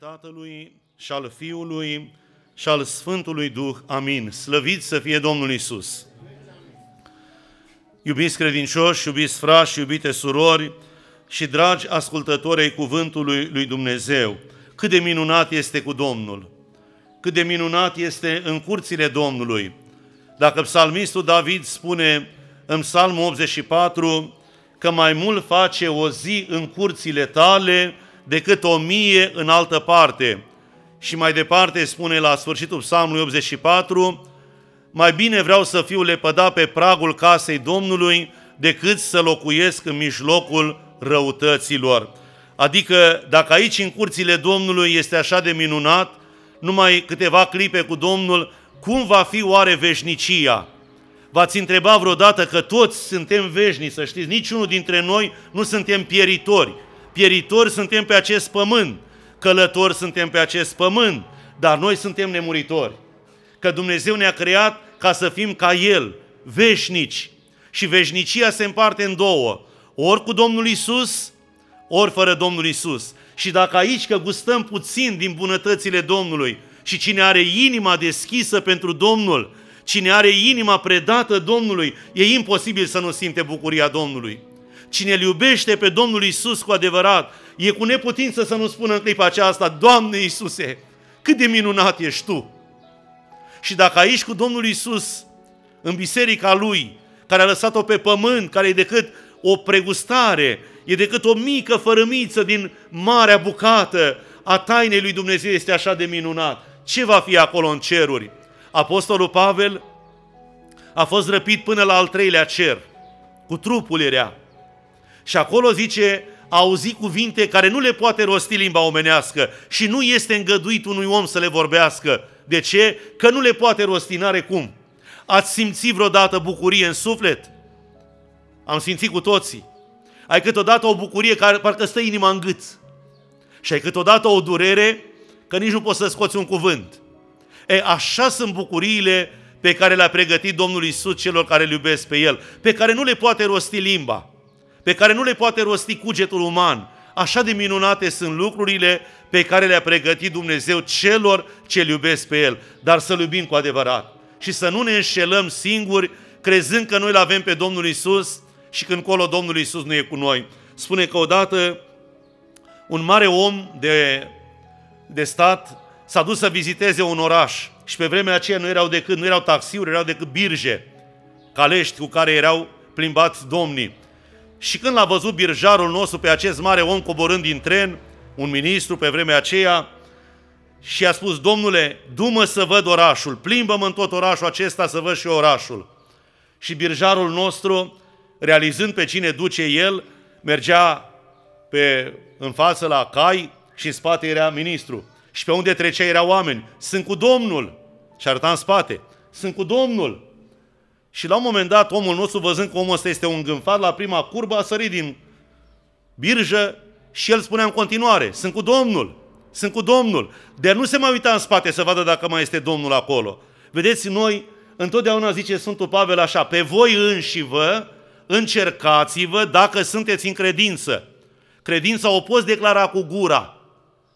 Tatălui și al Fiului și al Sfântului Duh. Amin. Slăvit să fie Domnul Isus. Iubiți credincioși, iubiți frați și iubite surori și dragi ascultători ai cuvântului lui Dumnezeu, cât de minunat este cu Domnul, cât de minunat este în curțile Domnului. Dacă psalmistul David spune în psalmul 84 că mai mult face o zi în curțile tale decât o mie în altă parte. Și mai departe spune la sfârșitul psalmului 84, mai bine vreau să fiu lepădat pe pragul casei Domnului decât să locuiesc în mijlocul răutăților. Adică dacă aici în curțile Domnului este așa de minunat, numai câteva clipe cu Domnul, cum va fi oare veșnicia? V-ați întrebat vreodată că toți suntem veșnici, să știți, niciunul dintre noi nu suntem pieritori. Pieritori suntem pe acest pământ, călători suntem pe acest pământ, dar noi suntem nemuritori. Că Dumnezeu ne-a creat ca să fim ca El, veșnici. Și veșnicia se împarte în două, ori cu Domnul Isus, ori fără Domnul Isus. Și dacă aici că gustăm puțin din bunătățile Domnului și cine are inima deschisă pentru Domnul, cine are inima predată Domnului, e imposibil să nu simte bucuria Domnului. Cine îl iubește pe Domnul Isus cu adevărat, e cu neputință să nu spună în clipa aceasta, Doamne Iisuse, cât de minunat ești Tu! Și dacă aici cu Domnul Isus, în biserica Lui, care a lăsat-o pe pământ, care e decât o pregustare, e decât o mică fărâmiță din marea bucată a tainei lui Dumnezeu, este așa de minunat. Ce va fi acolo în ceruri? Apostolul Pavel a fost răpit până la al treilea cer, cu trupul era. Și acolo zice, a auzit cuvinte care nu le poate rosti limba omenească și nu este îngăduit unui om să le vorbească. De ce? Că nu le poate rosti, n-are cum. Ați simțit vreodată bucurie în suflet? Am simțit cu toții. Ai câteodată o bucurie care parcă stă inima în gât. Și ai câteodată o durere că nici nu poți să scoți un cuvânt. E, așa sunt bucuriile pe care le-a pregătit Domnul Isus celor care îl iubesc pe El, pe care nu le poate rosti limba pe care nu le poate rosti cugetul uman. Așa de minunate sunt lucrurile pe care le-a pregătit Dumnezeu celor ce iubesc pe El, dar să-L iubim cu adevărat. Și să nu ne înșelăm singuri, crezând că noi l avem pe Domnul Isus și când colo Domnul Isus nu e cu noi. Spune că odată un mare om de, de stat s-a dus să viziteze un oraș și pe vremea aceea nu erau decât, nu erau taxiuri, erau decât birje, calești cu care erau plimbați domnii. Și când l-a văzut birjarul nostru pe acest mare om coborând din tren, un ministru pe vremea aceea, și a spus, domnule, dumă să văd orașul, plimbă-mă în tot orașul acesta să văd și orașul. Și birjarul nostru, realizând pe cine duce el, mergea pe, în față la cai și în spate era ministru. Și pe unde trecea erau oameni. Sunt cu Domnul. Și arăta în spate. Sunt cu Domnul. Și la un moment dat, omul nostru, văzând că omul ăsta este un gânfat, la prima curbă a sărit din birjă și el spunea în continuare, sunt cu Domnul, sunt cu Domnul. De nu se mai uita în spate să vadă dacă mai este Domnul acolo. Vedeți, noi întotdeauna zice Sfântul Pavel așa, pe voi înși vă încercați-vă dacă sunteți în credință. Credința o poți declara cu gura,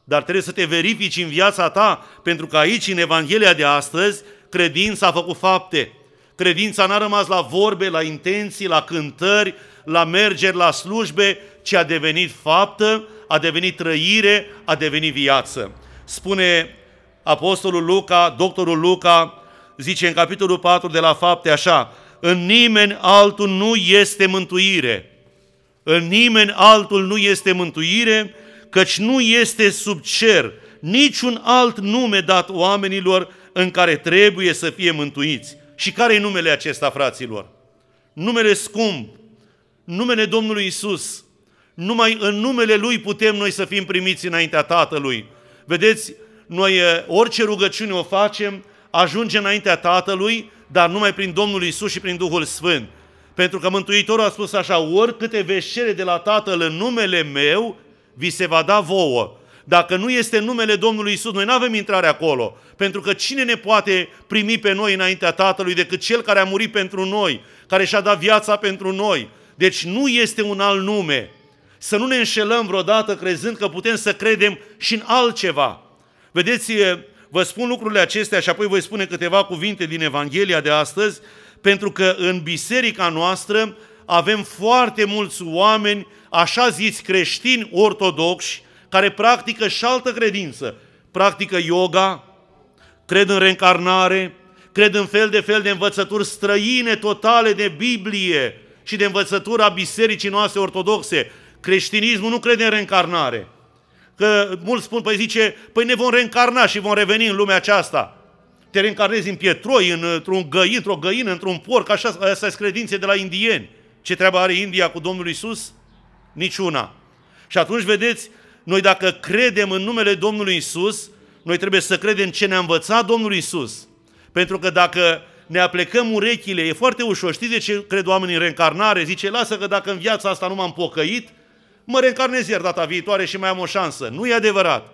dar trebuie să te verifici în viața ta, pentru că aici, în Evanghelia de astăzi, credința a făcut fapte. Credința n-a rămas la vorbe, la intenții, la cântări, la mergeri, la slujbe, ci a devenit faptă, a devenit trăire, a devenit viață. Spune Apostolul Luca, doctorul Luca, zice în capitolul 4 de la fapte așa, în nimeni altul nu este mântuire. În nimeni altul nu este mântuire, căci nu este sub cer niciun alt nume dat oamenilor în care trebuie să fie mântuiți. Și care e numele acesta, fraților? Numele scump, numele Domnului Isus. Numai în numele Lui putem noi să fim primiți înaintea Tatălui. Vedeți, noi orice rugăciune o facem, ajunge înaintea Tatălui, dar numai prin Domnul Isus și prin Duhul Sfânt. Pentru că Mântuitorul a spus așa, oricâte veți de la Tatăl în numele meu, vi se va da vouă. Dacă nu este numele Domnului Isus, noi nu avem intrare acolo. Pentru că cine ne poate primi pe noi înaintea Tatălui decât Cel care a murit pentru noi, care și-a dat viața pentru noi. Deci nu este un alt nume. Să nu ne înșelăm vreodată crezând că putem să credem și în altceva. Vedeți, vă spun lucrurile acestea și apoi voi spune câteva cuvinte din Evanghelia de astăzi, pentru că în biserica noastră avem foarte mulți oameni, așa ziți creștini ortodoxi, care practică și altă credință. Practică yoga, cred în reîncarnare, cred în fel de fel de învățături străine totale de Biblie și de învățătura bisericii noastre ortodoxe. Creștinismul nu crede în reîncarnare. Că mulți spun, păi zice, păi ne vom reîncarna și vom reveni în lumea aceasta. Te reîncarnezi în pietroi, într-un găin, într-o găină, într-un porc, așa, asta sunt credințe de la indieni. Ce treabă are India cu Domnul Isus? Niciuna. Și atunci, vedeți, noi dacă credem în numele Domnului Isus, noi trebuie să credem ce ne-a învățat Domnul Isus. Pentru că dacă ne aplecăm urechile, e foarte ușor. Știți de ce cred oamenii în reîncarnare? Zice, lasă că dacă în viața asta nu m-am pocăit, mă reîncarnez iar data viitoare și mai am o șansă. Nu e adevărat.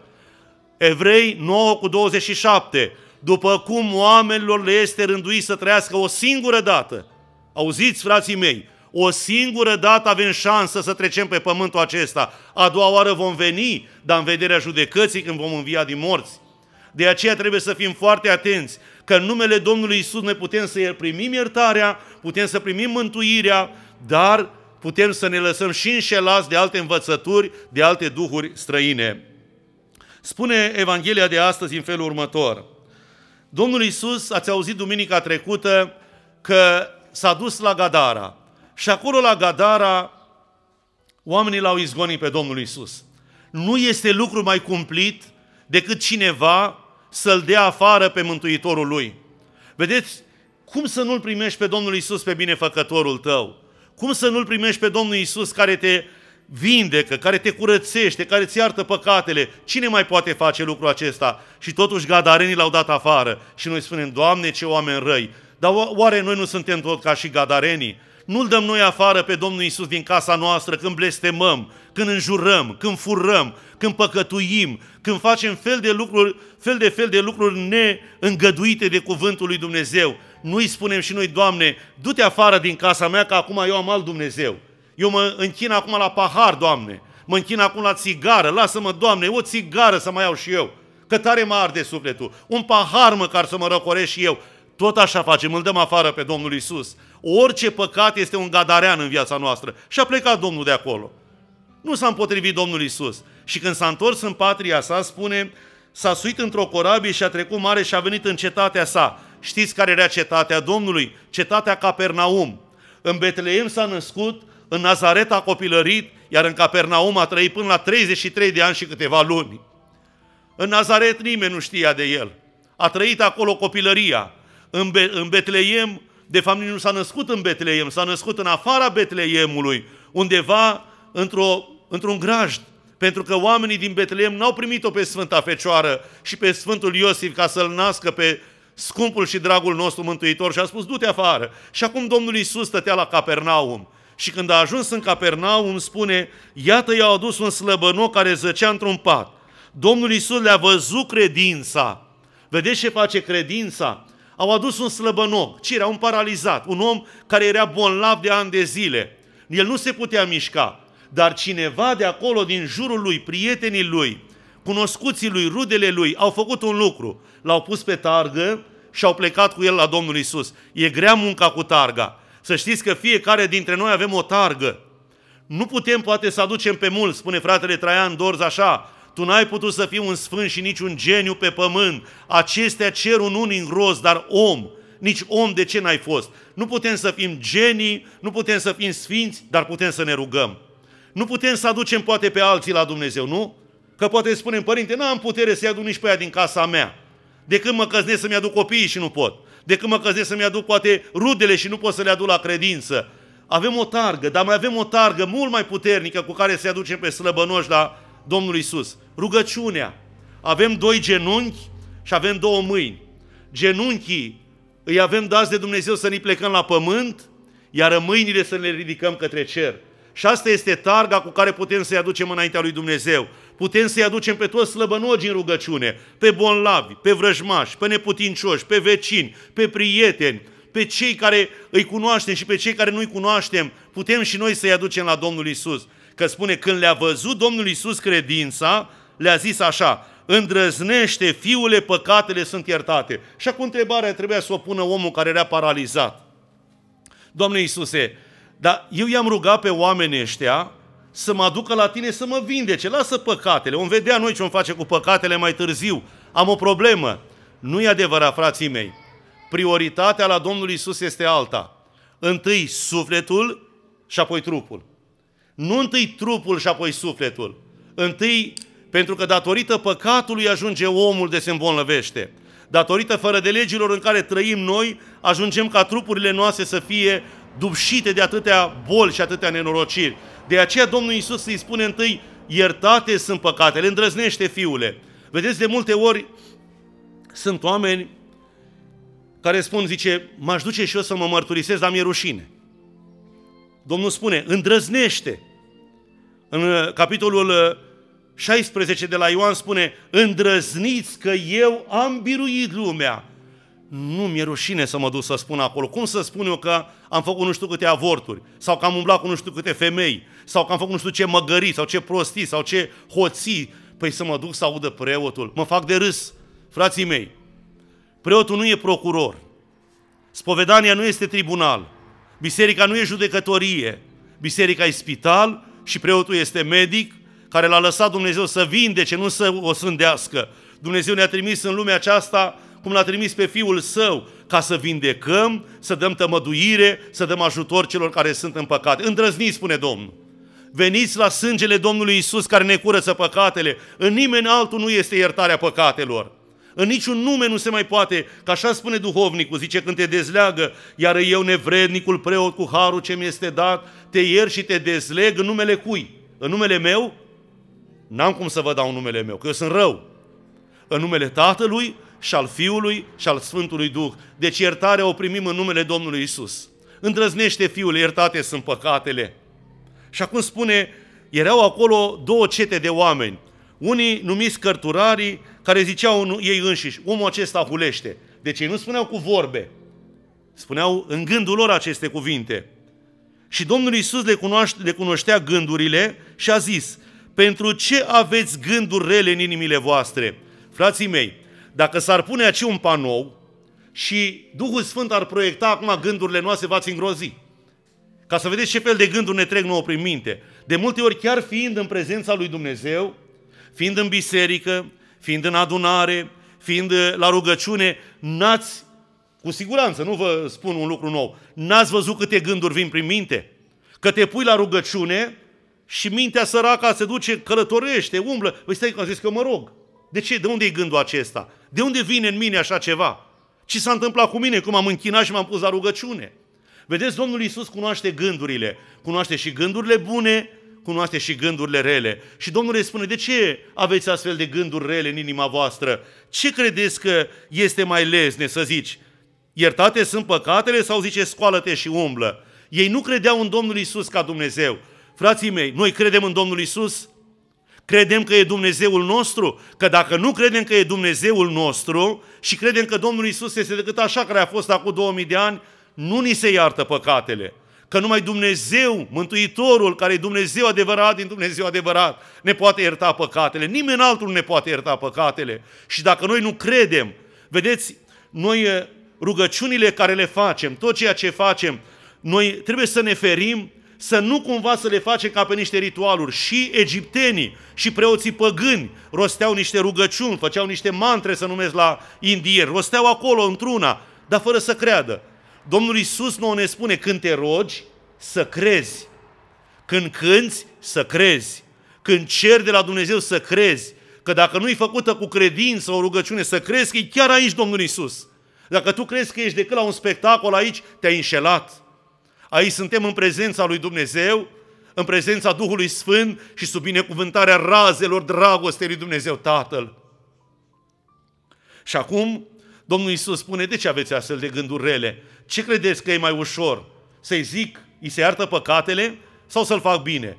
Evrei 9 cu 27. După cum oamenilor le este rânduit să trăiască o singură dată. Auziți, frații mei, o singură dată avem șansă să trecem pe pământul acesta. A doua oară vom veni, dar în vederea judecății când vom învia din morți. De aceea trebuie să fim foarte atenți că în numele Domnului Isus ne putem să primim iertarea, putem să primim mântuirea, dar putem să ne lăsăm și înșelați de alte învățături, de alte duhuri străine. Spune Evanghelia de astăzi în felul următor. Domnul Isus, ați auzit duminica trecută că s-a dus la Gadara. Și acolo la Gadara, oamenii l-au izgonit pe Domnul Isus. Nu este lucru mai cumplit decât cineva să-l dea afară pe Mântuitorul lui. Vedeți, cum să nu-L primești pe Domnul Isus pe binefăcătorul tău? Cum să nu-L primești pe Domnul Isus care te vindecă, care te curățește, care ți iartă păcatele? Cine mai poate face lucrul acesta? Și totuși gadarenii l-au dat afară. Și noi spunem, Doamne, ce oameni răi! Dar oare noi nu suntem tot ca și gadarenii? Nu-L dăm noi afară pe Domnul Isus din casa noastră când blestemăm, când înjurăm, când furăm, când păcătuim, când facem fel de lucruri, fel de fel de lucruri neîngăduite de cuvântul lui Dumnezeu. Nu-i spunem și noi, Doamne, du-te afară din casa mea că acum eu am alt Dumnezeu. Eu mă închin acum la pahar, Doamne. Mă închin acum la țigară. Lasă-mă, Doamne, o țigară să mai iau și eu. Că tare mă arde sufletul. Un pahar măcar să mă răcoresc și eu. Tot așa facem, îl dăm afară pe Domnul Isus. Orice păcat este un gadarean în viața noastră. Și a plecat Domnul de acolo. Nu s-a împotrivit Domnul Isus. Și când s-a întors în patria sa, spune, s-a suit într-o corabie și a trecut mare și a venit în cetatea sa. Știți care era cetatea Domnului? Cetatea Capernaum. În Betleem s-a născut, în Nazaret a copilărit, iar în Capernaum a trăit până la 33 de ani și câteva luni. În Nazaret nimeni nu știa de el. A trăit acolo copilăria. În, Be- în Betleem, de fapt nu s-a născut în Betleem, s-a născut în afara Betleemului, undeva într-o, într-un grajd. Pentru că oamenii din Betleem n-au primit-o pe Sfânta Fecioară și pe Sfântul Iosif ca să-l nască pe scumpul și dragul nostru Mântuitor și a spus, du-te afară. Și acum Domnul Iisus stătea la Capernaum. Și când a ajuns în Capernaum, spune, iată i-au adus un slăbănoc care zăcea într-un pat. Domnul Iisus le-a văzut credința. Vedeți ce face credința? Au adus un slăbănoc. Ce era? Un paralizat. Un om care era bolnav de ani de zile. El nu se putea mișca. Dar cineva de acolo, din jurul lui, prietenii lui, cunoscuții lui, rudele lui, au făcut un lucru. L-au pus pe targă și au plecat cu el la Domnul Isus. E grea munca cu targa. Să știți că fiecare dintre noi avem o targă. Nu putem poate să aducem pe mulți, spune fratele Traian Dorz așa, tu n-ai putut să fii un sfânt și nici un geniu pe pământ. Acestea cer un unii în gros, dar om. Nici om de ce n-ai fost? Nu putem să fim genii, nu putem să fim sfinți, dar putem să ne rugăm. Nu putem să aducem poate pe alții la Dumnezeu, nu? Că poate spunem, părinte, n-am putere să-i aduc nici pe ea din casa mea. De când mă căznesc să-mi aduc copiii și nu pot. De când mă căznesc să-mi aduc poate rudele și nu pot să le aduc la credință. Avem o targă, dar mai avem o targă mult mai puternică cu care să aducem pe slăbănoși la Domnul Isus. Rugăciunea. Avem doi genunchi și avem două mâini. Genunchii îi avem dați de Dumnezeu să ne plecăm la pământ, iar mâinile să le ridicăm către cer. Și asta este targa cu care putem să-i aducem înaintea lui Dumnezeu. Putem să-i aducem pe toți slăbănogi în rugăciune, pe bonlavi, pe vrăjmași, pe neputincioși, pe vecini, pe prieteni, pe cei care îi cunoaștem și pe cei care nu-i cunoaștem, putem și noi să-i aducem la Domnul Isus. Că spune, când le-a văzut Domnul Iisus credința, le-a zis așa, îndrăznește, fiule, păcatele sunt iertate. Și acum întrebarea trebuia să o pună omul care era paralizat. Doamne Iisuse, dar eu i-am rugat pe oamenii ăștia să mă aducă la tine să mă vindece. Lasă păcatele. Vom vedea noi ce vom face cu păcatele mai târziu. Am o problemă. Nu e adevărat, frații mei. Prioritatea la Domnul Isus este alta. Întâi sufletul și apoi trupul. Nu întâi trupul și apoi sufletul. Întâi, pentru că datorită păcatului ajunge omul de se îmbolnăvește. Datorită fără de legilor în care trăim noi, ajungem ca trupurile noastre să fie dubșite de atâtea boli și atâtea nenorociri. De aceea Domnul Iisus îi spune întâi, iertate sunt păcatele, îndrăznește fiule. Vedeți, de multe ori sunt oameni care spun, zice, m-aș duce și eu să mă mărturisesc, dar mi-e rușine. Domnul spune, îndrăznește. În uh, capitolul 16 uh, de la Ioan spune, îndrăzniți că eu am biruit lumea. Nu mi-e rușine să mă duc să spun acolo. Cum să spun eu că am făcut nu știu câte avorturi, sau că am umblat cu nu știu câte femei, sau că am făcut nu știu ce măgării, sau ce prostii, sau ce hoții. Păi să mă duc să audă preotul. Mă fac de râs. Frații mei, preotul nu e procuror. Spovedania nu este tribunal. Biserica nu e judecătorie. Biserica e spital și preotul este medic care l-a lăsat Dumnezeu să vindece, nu să o sândească. Dumnezeu ne-a trimis în lumea aceasta cum l-a trimis pe Fiul Său, ca să vindecăm, să dăm tămăduire, să dăm ajutor celor care sunt în păcate. Îndrăzniți, spune Domnul. Veniți la sângele Domnului Isus care ne curăță păcatele. În nimeni altul nu este iertarea păcatelor. În niciun nume nu se mai poate, că așa spune duhovnicul, zice când te dezleagă, iar eu nevrednicul preot cu harul ce mi este dat, te ier și te dezleg în numele cui? În numele meu? N-am cum să vă dau numele meu, că eu sunt rău. În numele Tatălui și al Fiului și al Sfântului Duh. Deci iertarea o primim în numele Domnului Isus. Îndrăznește Fiul, iertate sunt păcatele. Și acum spune, erau acolo două cete de oameni. Unii numiți cărturarii, care ziceau ei înșiși, omul acesta hulește. Deci ei nu spuneau cu vorbe, spuneau în gândul lor aceste cuvinte. Și Domnul Iisus le, cunoaște, le cunoștea gândurile și a zis, pentru ce aveți gânduri rele în inimile voastre? Frații mei, dacă s-ar pune aici un panou și Duhul Sfânt ar proiecta acum gândurile noastre, v-ați îngrozi. Ca să vedeți ce fel de gânduri ne trec nouă prin minte. De multe ori, chiar fiind în prezența lui Dumnezeu, fiind în biserică, fiind în adunare, fiind la rugăciune, n-ați, cu siguranță, nu vă spun un lucru nou, n-ați văzut câte gânduri vin prin minte? Că te pui la rugăciune și mintea săraca se duce, călătorește, umblă. Păi stai că am zis că mă rog. De ce? De unde e gândul acesta? De unde vine în mine așa ceva? Ce s-a întâmplat cu mine? Cum am închinat și m-am pus la rugăciune? Vedeți, Domnul Iisus cunoaște gândurile. Cunoaște și gândurile bune, cunoaște și gândurile rele. Și Domnul îi spune, de ce aveți astfel de gânduri rele în inima voastră? Ce credeți că este mai lezne să zici? Iertate sunt păcatele sau zice scoală-te și umblă? Ei nu credeau în Domnul Isus ca Dumnezeu. Frații mei, noi credem în Domnul Isus? Credem că e Dumnezeul nostru? Că dacă nu credem că e Dumnezeul nostru și credem că Domnul Isus este decât așa care a fost acum 2000 de ani, nu ni se iartă păcatele. Că numai Dumnezeu, Mântuitorul, care e Dumnezeu adevărat din Dumnezeu adevărat, ne poate ierta păcatele. Nimeni altul nu ne poate ierta păcatele. Și dacă noi nu credem, vedeți, noi eh, rugăciunile care le facem, tot ceea ce facem, noi trebuie să ne ferim să nu cumva să le facem ca pe niște ritualuri. Și egiptenii și preoții păgâni rosteau niște rugăciuni, făceau niște mantre, să numesc la indieri, rosteau acolo într-una, dar fără să creadă. Domnul Iisus nu ne spune când te rogi, să crezi. Când cânți, să crezi. Când ceri de la Dumnezeu, să crezi. Că dacă nu-i făcută cu credință o rugăciune, să crezi că e chiar aici Domnul Iisus. Dacă tu crezi că ești decât la un spectacol aici, te-ai înșelat. Aici suntem în prezența lui Dumnezeu, în prezența Duhului Sfânt și sub binecuvântarea razelor dragostei lui Dumnezeu Tatăl. Și acum Domnul Iisus spune, de ce aveți astfel de gânduri rele? Ce credeți că e mai ușor? Să-i zic, îi se iartă păcatele sau să-l fac bine?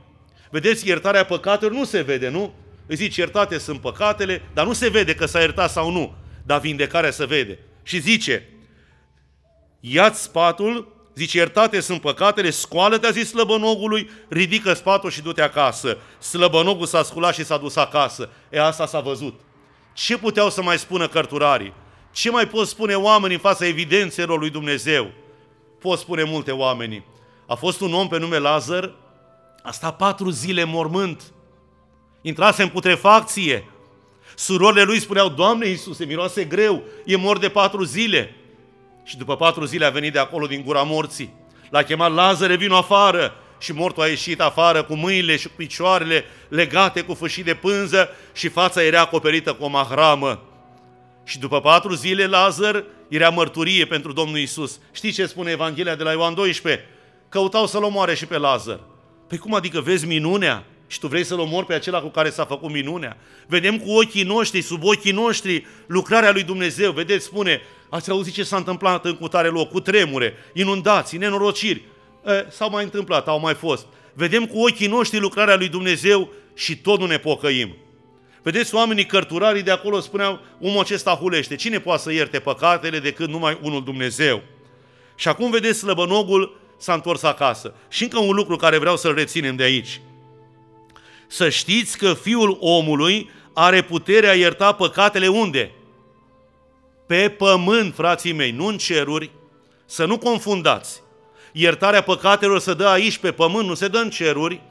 Vedeți, iertarea păcatelor nu se vede, nu? Îi zici, iertate sunt păcatele, dar nu se vede că s-a iertat sau nu. Dar vindecarea se vede. Și zice, ia-ți spatul Zice, iertate sunt păcatele, scoală-te, a zis slăbănogului, ridică spatul și du-te acasă. Slăbănogul s-a sculat și s-a dus acasă. E asta s-a văzut. Ce puteau să mai spună cărturarii? Ce mai pot spune oamenii în fața evidențelor lui Dumnezeu? Pot spune multe oameni. A fost un om pe nume Lazar, a stat patru zile mormânt, intrase în putrefacție. Surorile lui spuneau, Doamne Iisuse, miroase greu, e mort de patru zile. Și după patru zile a venit de acolo din gura morții. L-a chemat Lazare, vino afară. Și mortul a ieșit afară cu mâinile și cu picioarele legate cu fâșii de pânză și fața era acoperită cu o mahramă. Și după patru zile Lazar era mărturie pentru Domnul Isus. Știți ce spune Evanghelia de la Ioan 12? Căutau să-l omoare și pe Lazar. Păi cum adică vezi minunea? Și tu vrei să-l omori pe acela cu care s-a făcut minunea? Vedem cu ochii noștri, sub ochii noștri, lucrarea lui Dumnezeu. Vedeți, spune, ați auzit ce s-a întâmplat în cutare loc, cu tremure, inundații, nenorociri. E, s-au mai întâmplat, au mai fost. Vedem cu ochii noștri lucrarea lui Dumnezeu și tot nu ne pocăim. Vedeți, oamenii cărturarii de acolo spuneau, omul acesta hulește. Cine poate să ierte păcatele decât numai unul Dumnezeu? Și acum vedeți, slăbănogul s-a întors acasă. Și încă un lucru care vreau să-l reținem de aici. Să știți că Fiul omului are puterea ierta păcatele unde? Pe pământ, frații mei, nu în ceruri. Să nu confundați. Iertarea păcatelor se dă aici pe pământ, nu se dă în ceruri.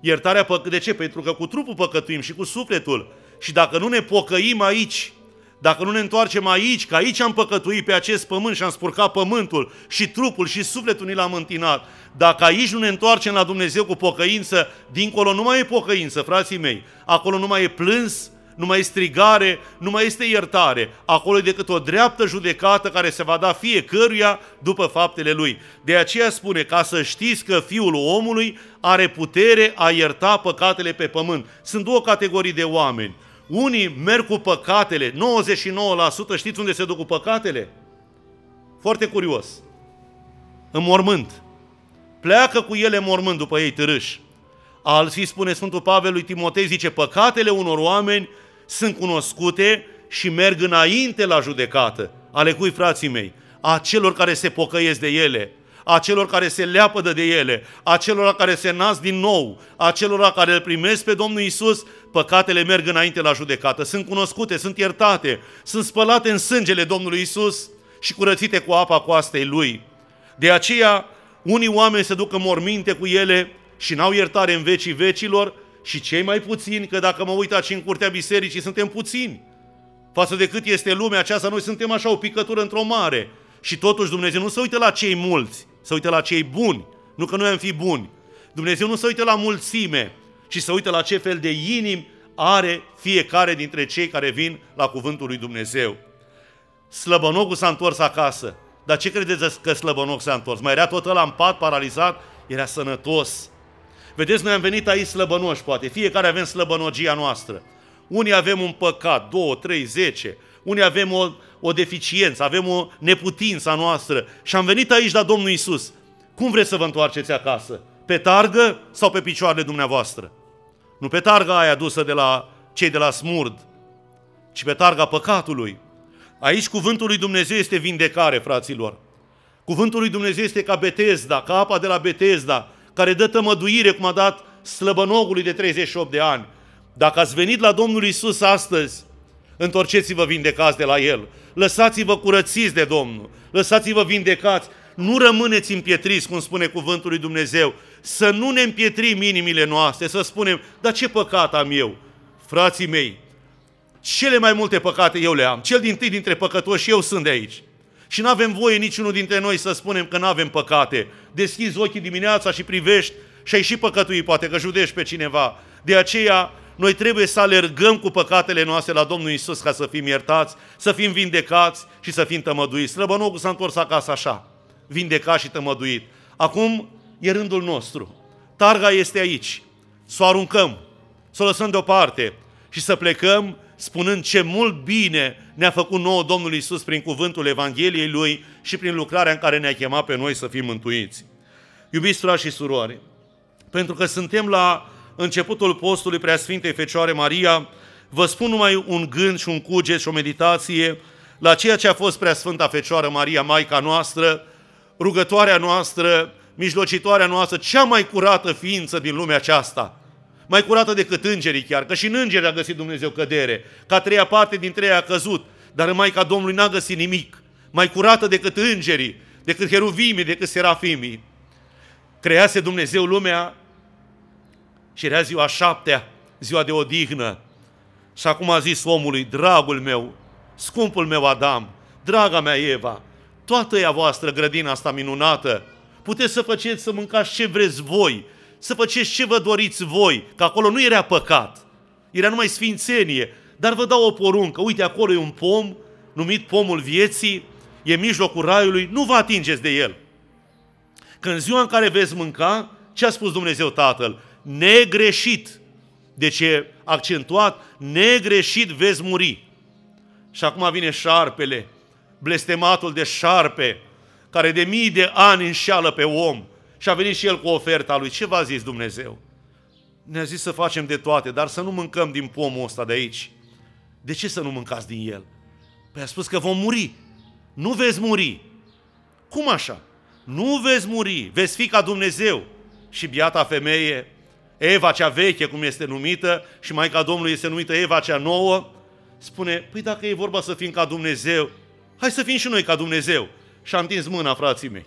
Iertarea păc- De ce? Pentru că cu trupul păcătuim și cu sufletul. Și dacă nu ne pocăim aici, dacă nu ne întoarcem aici, că aici am păcătuit pe acest pământ și am spurcat pământul și trupul și sufletul ni l-am întinat, dacă aici nu ne întoarcem la Dumnezeu cu pocăință, dincolo nu mai e pocăință, frații mei. Acolo nu mai e plâns, nu mai e strigare, nu mai este iertare. Acolo e decât o dreaptă judecată care se va da fiecăruia după faptele lui. De aceea spune, ca să știți că Fiul omului are putere a ierta păcatele pe pământ. Sunt două categorii de oameni. Unii merg cu păcatele, 99% știți unde se duc cu păcatele? Foarte curios. În mormânt. Pleacă cu ele în mormânt după ei târâși. Alții, spune Sfântul Pavel lui Timotei, zice, păcatele unor oameni sunt cunoscute și merg înainte la judecată. Ale cui, frații mei? A celor care se pocăiesc de ele, a celor care se leapădă de ele, a celor care se nasc din nou, a celor care îl primesc pe Domnul Isus, păcatele merg înainte la judecată. Sunt cunoscute, sunt iertate, sunt spălate în sângele Domnului Isus și curățite cu apa coastei Lui. De aceea, unii oameni se duc în morminte cu ele și n-au iertare în vecii vecilor și cei mai puțini, că dacă mă uit aici în curtea bisericii, suntem puțini. Față de cât este lumea aceasta, noi suntem așa o picătură într-o mare. Și totuși Dumnezeu nu se uită la cei mulți, se uită la cei buni. Nu că noi am fi buni. Dumnezeu nu se uită la mulțime, ci se uită la ce fel de inimi are fiecare dintre cei care vin la cuvântul lui Dumnezeu. Slăbănogul s-a întors acasă. Dar ce credeți că slăbănog s-a întors? Mai era tot ăla în pat, paralizat? Era sănătos. Vedeți, noi am venit aici slăbănoși, poate. Fiecare avem slăbănogia noastră. Unii avem un păcat, două, trei, zece. Unii avem o, o deficiență, avem o neputință a noastră. Și am venit aici la Domnul Isus. Cum vreți să vă întoarceți acasă? Pe targă sau pe picioarele dumneavoastră? Nu pe targa aia dusă de la cei de la smurd, ci pe targa păcatului. Aici cuvântul lui Dumnezeu este vindecare, fraților. Cuvântul lui Dumnezeu este ca Betesda, ca apa de la Betesda, care dă tămăduire, cum a dat slăbănogului de 38 de ani. Dacă ați venit la Domnul Isus astăzi, întorceți-vă vindecați de la El. Lăsați-vă curățiți de Domnul. Lăsați-vă vindecați. Nu rămâneți împietriți, cum spune cuvântul lui Dumnezeu. Să nu ne împietrim inimile noastre, să spunem, dar ce păcat am eu? Frații mei, cele mai multe păcate eu le am. Cel din tâi dintre păcătoși eu sunt de aici. Și nu avem voie niciunul dintre noi să spunem că nu avem păcate. Deschizi ochii dimineața și privești și ai și păcătuit, poate că judești pe cineva. De aceea, noi trebuie să alergăm cu păcatele noastre la Domnul Isus ca să fim iertați, să fim vindecați și să fim tămăduiți. Slăbănogul s-a întors acasă așa, vindecat și tămăduit. Acum e rândul nostru. Targa este aici. Să o aruncăm, să o lăsăm deoparte și să plecăm spunând ce mult bine ne-a făcut nouă Domnul Isus prin cuvântul Evangheliei Lui și prin lucrarea în care ne-a chemat pe noi să fim mântuiți. Iubiți frați și surori, pentru că suntem la începutul postului Preasfintei Fecioare Maria, vă spun numai un gând și un cuget și o meditație la ceea ce a fost Preasfânta Fecioară Maria, Maica noastră, rugătoarea noastră, mijlocitoarea noastră, cea mai curată ființă din lumea aceasta. Mai curată decât îngerii chiar, că și în îngeri a găsit Dumnezeu cădere. Ca treia parte din treia a căzut, dar în Maica Domnului n-a găsit nimic. Mai curată decât îngerii, decât heruvimii, decât serafimii. Crease Dumnezeu lumea și era ziua șaptea, ziua de odihnă. Și acum a zis omului, dragul meu, scumpul meu Adam, draga mea Eva, toată ea voastră grădina asta minunată, puteți să faceți să mâncați ce vreți voi, să faceți ce vă doriți voi, că acolo nu era păcat, era numai sfințenie, dar vă dau o poruncă, uite acolo e un pom numit pomul vieții, e în mijlocul raiului, nu vă atingeți de el. Că în ziua în care veți mânca, ce a spus Dumnezeu Tatăl? Negreșit. Deci e accentuat, negreșit veți muri. Și acum vine șarpele, blestematul de șarpe, care de mii de ani înșeală pe om și a venit și el cu oferta lui. Ce v-a zis Dumnezeu? Ne-a zis să facem de toate, dar să nu mâncăm din pomul ăsta de aici. De ce să nu mâncați din el? Păi a spus că vom muri. Nu veți muri. Cum așa? Nu veți muri, veți fi ca Dumnezeu. Și biata femeie, Eva cea veche, cum este numită, și Maica Domnului este numită Eva cea nouă, spune, păi dacă e vorba să fim ca Dumnezeu, hai să fim și noi ca Dumnezeu. Și a întins mâna, frații mei.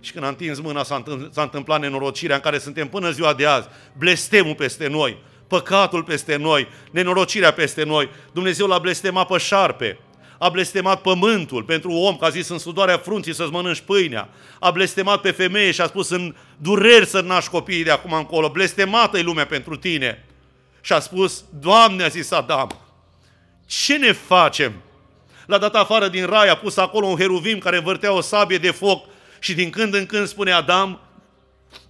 Și când a întins mâna s-a întâmplat nenorocirea în care suntem până ziua de azi, blestemul peste noi, păcatul peste noi, nenorocirea peste noi. Dumnezeu l-a blestemat pe șarpe, a blestemat pământul pentru om, că a zis în sudoarea frunții să-ți mănânci pâinea, a blestemat pe femeie și a spus în dureri să naști copiii de acum încolo, blestemată e lumea pentru tine. Și a spus, Doamne, a zis Adam, ce ne facem? L-a dat afară din rai, a pus acolo un heruvim care învârtea o sabie de foc și din când în când spune Adam,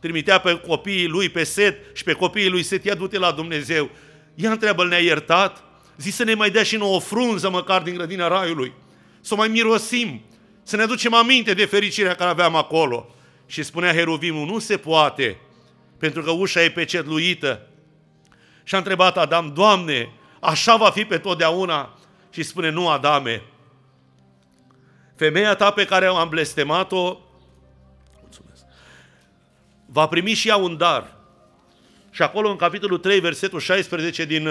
trimitea pe copiii lui, pe Set și pe copiii lui Set, ia du-te la Dumnezeu. Ia întreabă ne-a iertat? Zi să ne mai dea și nouă o frunză măcar din grădina raiului. Să o mai mirosim, să ne aducem aminte de fericirea care aveam acolo. Și spunea Heruvimul, nu se poate, pentru că ușa e pecetluită. Și a întrebat Adam, Doamne, așa va fi pe totdeauna? Și spune, nu, Adame, femeia ta pe care am blestemat-o, va primi și ea un dar. Și acolo în capitolul 3, versetul 16 din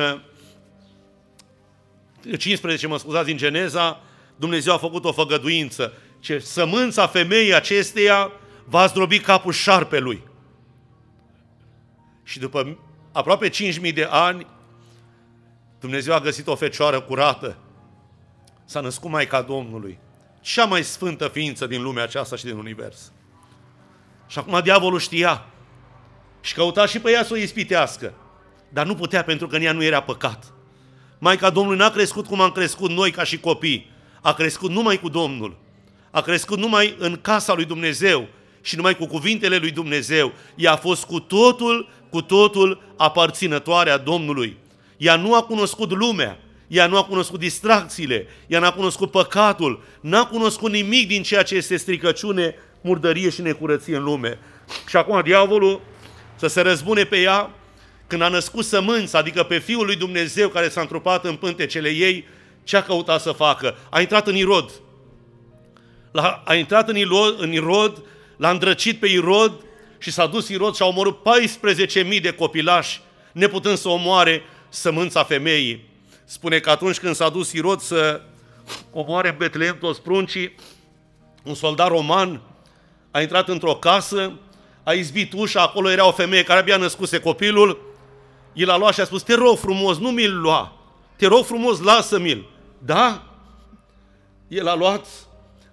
15, mă scuzați, din Geneza, Dumnezeu a făcut o făgăduință. Ce sămânța femeii acesteia va zdrobi capul șarpelui. Și după aproape 5.000 de ani, Dumnezeu a găsit o fecioară curată. S-a născut Maica Domnului. Cea mai sfântă ființă din lumea aceasta și din univers. Și acum diavolul știa și căuta și pe ea să o ispitească. Dar nu putea pentru că în ea nu era păcat. Maica Domnului n-a crescut cum am crescut noi ca și copii. A crescut numai cu Domnul. A crescut numai în casa lui Dumnezeu și numai cu cuvintele lui Dumnezeu. Ea a fost cu totul, cu totul aparținătoarea Domnului. Ea nu a cunoscut lumea, ea nu a cunoscut distracțiile, ea n-a cunoscut păcatul, n-a cunoscut nimic din ceea ce este stricăciune, murdărie și necurăție în lume. Și acum diavolul să se răzbune pe ea când a născut sămânța, adică pe Fiul lui Dumnezeu care s-a întrupat în pântecele ei, ce a căutat să facă? A intrat în Irod. La, a intrat în Irod, în Irod, l-a îndrăcit pe Irod și s-a dus Irod și a omorât 14.000 de copilași, neputând să omoare sămânța femeii. Spune că atunci când s-a dus Irod să omoare în Betlehem toți pruncii, un soldat roman a intrat într-o casă, a izbit ușa, acolo era o femeie care abia născuse copilul, el a luat și a spus, te rog frumos, nu mi-l lua, te rog frumos, lasă-mi-l. Da? El a luat,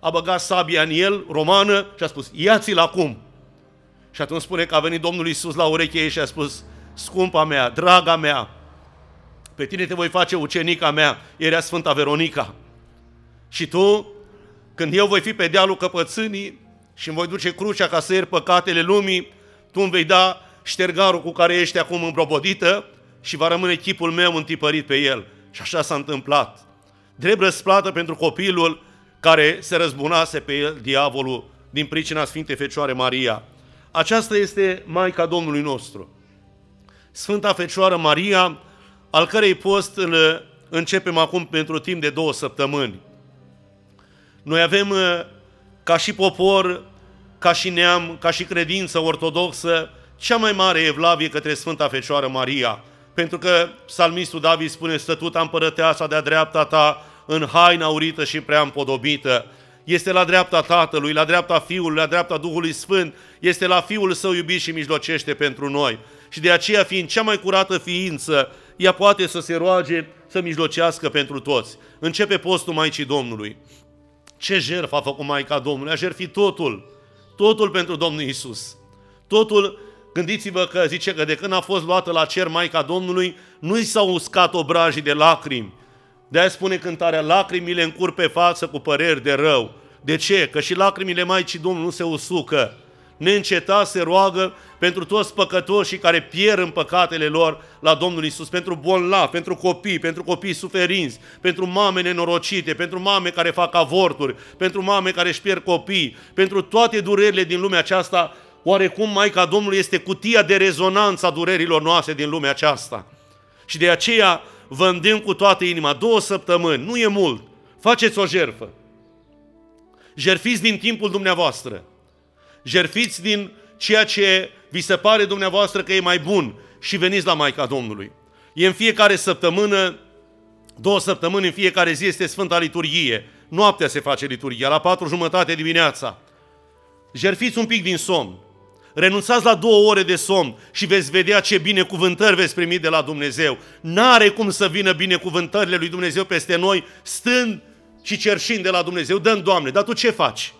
a băgat sabia în el, romană, și a spus, ia-ți-l acum. Și atunci spune că a venit Domnul Iisus la ureche ei și a spus, scumpa mea, draga mea, pe tine te voi face ucenica mea, era Sfânta Veronica. Și tu, când eu voi fi pe dealul căpățânii și îmi voi duce crucea ca să ieri păcatele lumii, tu îmi vei da ștergarul cu care ești acum îmbrobodită și va rămâne chipul meu întipărit pe el. Și așa s-a întâmplat. Drept răsplată pentru copilul care se răzbunase pe el, diavolul, din pricina Sfintei Fecioare Maria. Aceasta este Maica Domnului nostru. Sfânta Fecioară Maria, al cărei post îl începem acum pentru timp de două săptămâni. Noi avem, ca și popor, ca și neam, ca și credință ortodoxă, cea mai mare evlavie către Sfânta Fecioară Maria. Pentru că psalmistul David spune, stătuta împărăteasa de-a dreapta ta, în haina urită și prea împodobită. Este la dreapta Tatălui, la dreapta Fiului, la dreapta Duhului Sfânt, este la Fiul Său iubit și mijlocește pentru noi. Și de aceea, fiind cea mai curată ființă, ea poate să se roage să mijlocească pentru toți. Începe postul Maicii Domnului. Ce jertfă a făcut Maica Domnului? A jertfit totul. Totul pentru Domnul Isus. Totul, gândiți-vă că zice că de când a fost luată la cer Maica Domnului, nu i s-au uscat obrajii de lacrimi. De aia spune cântarea, lacrimile încur pe față cu păreri de rău. De ce? Că și lacrimile Maicii Domnului nu se usucă neîncetat se roagă pentru toți păcătoșii care pierd în păcatele lor la Domnul Isus, pentru bolnavi, pentru copii, pentru copii suferinți, pentru mame nenorocite, pentru mame care fac avorturi, pentru mame care își pierd copii, pentru toate durerile din lumea aceasta, oarecum Maica Domnului este cutia de rezonanță a durerilor noastre din lumea aceasta. Și de aceea vă îndemn cu toată inima, două săptămâni, nu e mult, faceți o jerfă. Jerfiți din timpul dumneavoastră jerfiți din ceea ce vi se pare dumneavoastră că e mai bun și veniți la Maica Domnului. E în fiecare săptămână, două săptămâni în fiecare zi este Sfânta Liturghie. Noaptea se face liturghia, la patru jumătate dimineața. Jerfiți un pic din somn. Renunțați la două ore de somn și veți vedea ce binecuvântări veți primi de la Dumnezeu. N-are cum să vină binecuvântările lui Dumnezeu peste noi stând și cerșind de la Dumnezeu. Dăm, Doamne, dar tu ce faci?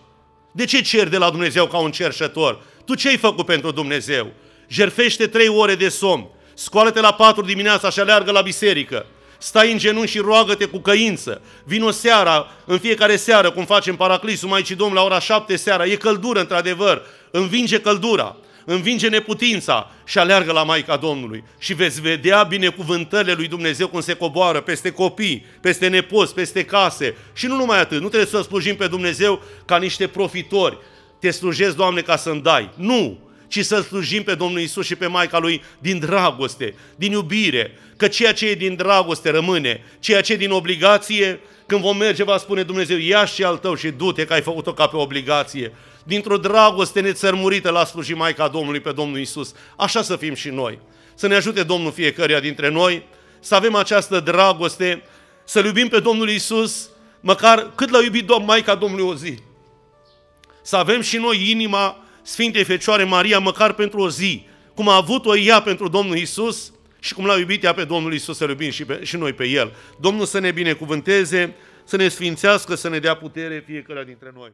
De ce ceri de la Dumnezeu ca un cerșător? Tu ce ai făcut pentru Dumnezeu? Jerfește trei ore de somn, scoală-te la patru dimineața și aleargă la biserică. Stai în genunchi și roagă-te cu căință. Vino seara, în fiecare seară, cum facem paraclisul Maicii Domnului la ora șapte seara. E căldură, într-adevăr. Învinge căldura învinge neputința și aleargă la Maica Domnului. Și veți vedea binecuvântările lui Dumnezeu cum se coboară peste copii, peste nepoți, peste case. Și nu numai atât, nu trebuie să slujim pe Dumnezeu ca niște profitori. Te slujesc, Doamne, ca să-mi dai. Nu! ci să slujim pe Domnul Isus și pe Maica Lui din dragoste, din iubire, că ceea ce e din dragoste rămâne, ceea ce e din obligație, când vom merge, va spune Dumnezeu, ia și al tău și du-te că ai făcut-o ca pe obligație dintr-o dragoste nețărmurită la sluji Maica Domnului pe Domnul Isus. Așa să fim și noi. Să ne ajute Domnul fiecăruia dintre noi să avem această dragoste, să iubim pe Domnul Isus, măcar cât l-a iubit Domn Maica Domnului o zi. Să avem și noi inima Sfintei Fecioare Maria, măcar pentru o zi, cum a avut-o ea pentru Domnul Isus și cum l-a iubit ea pe Domnul Isus, să iubim și, pe, și noi pe El. Domnul să ne binecuvânteze, să ne sfințească, să ne dea putere fiecare dintre noi.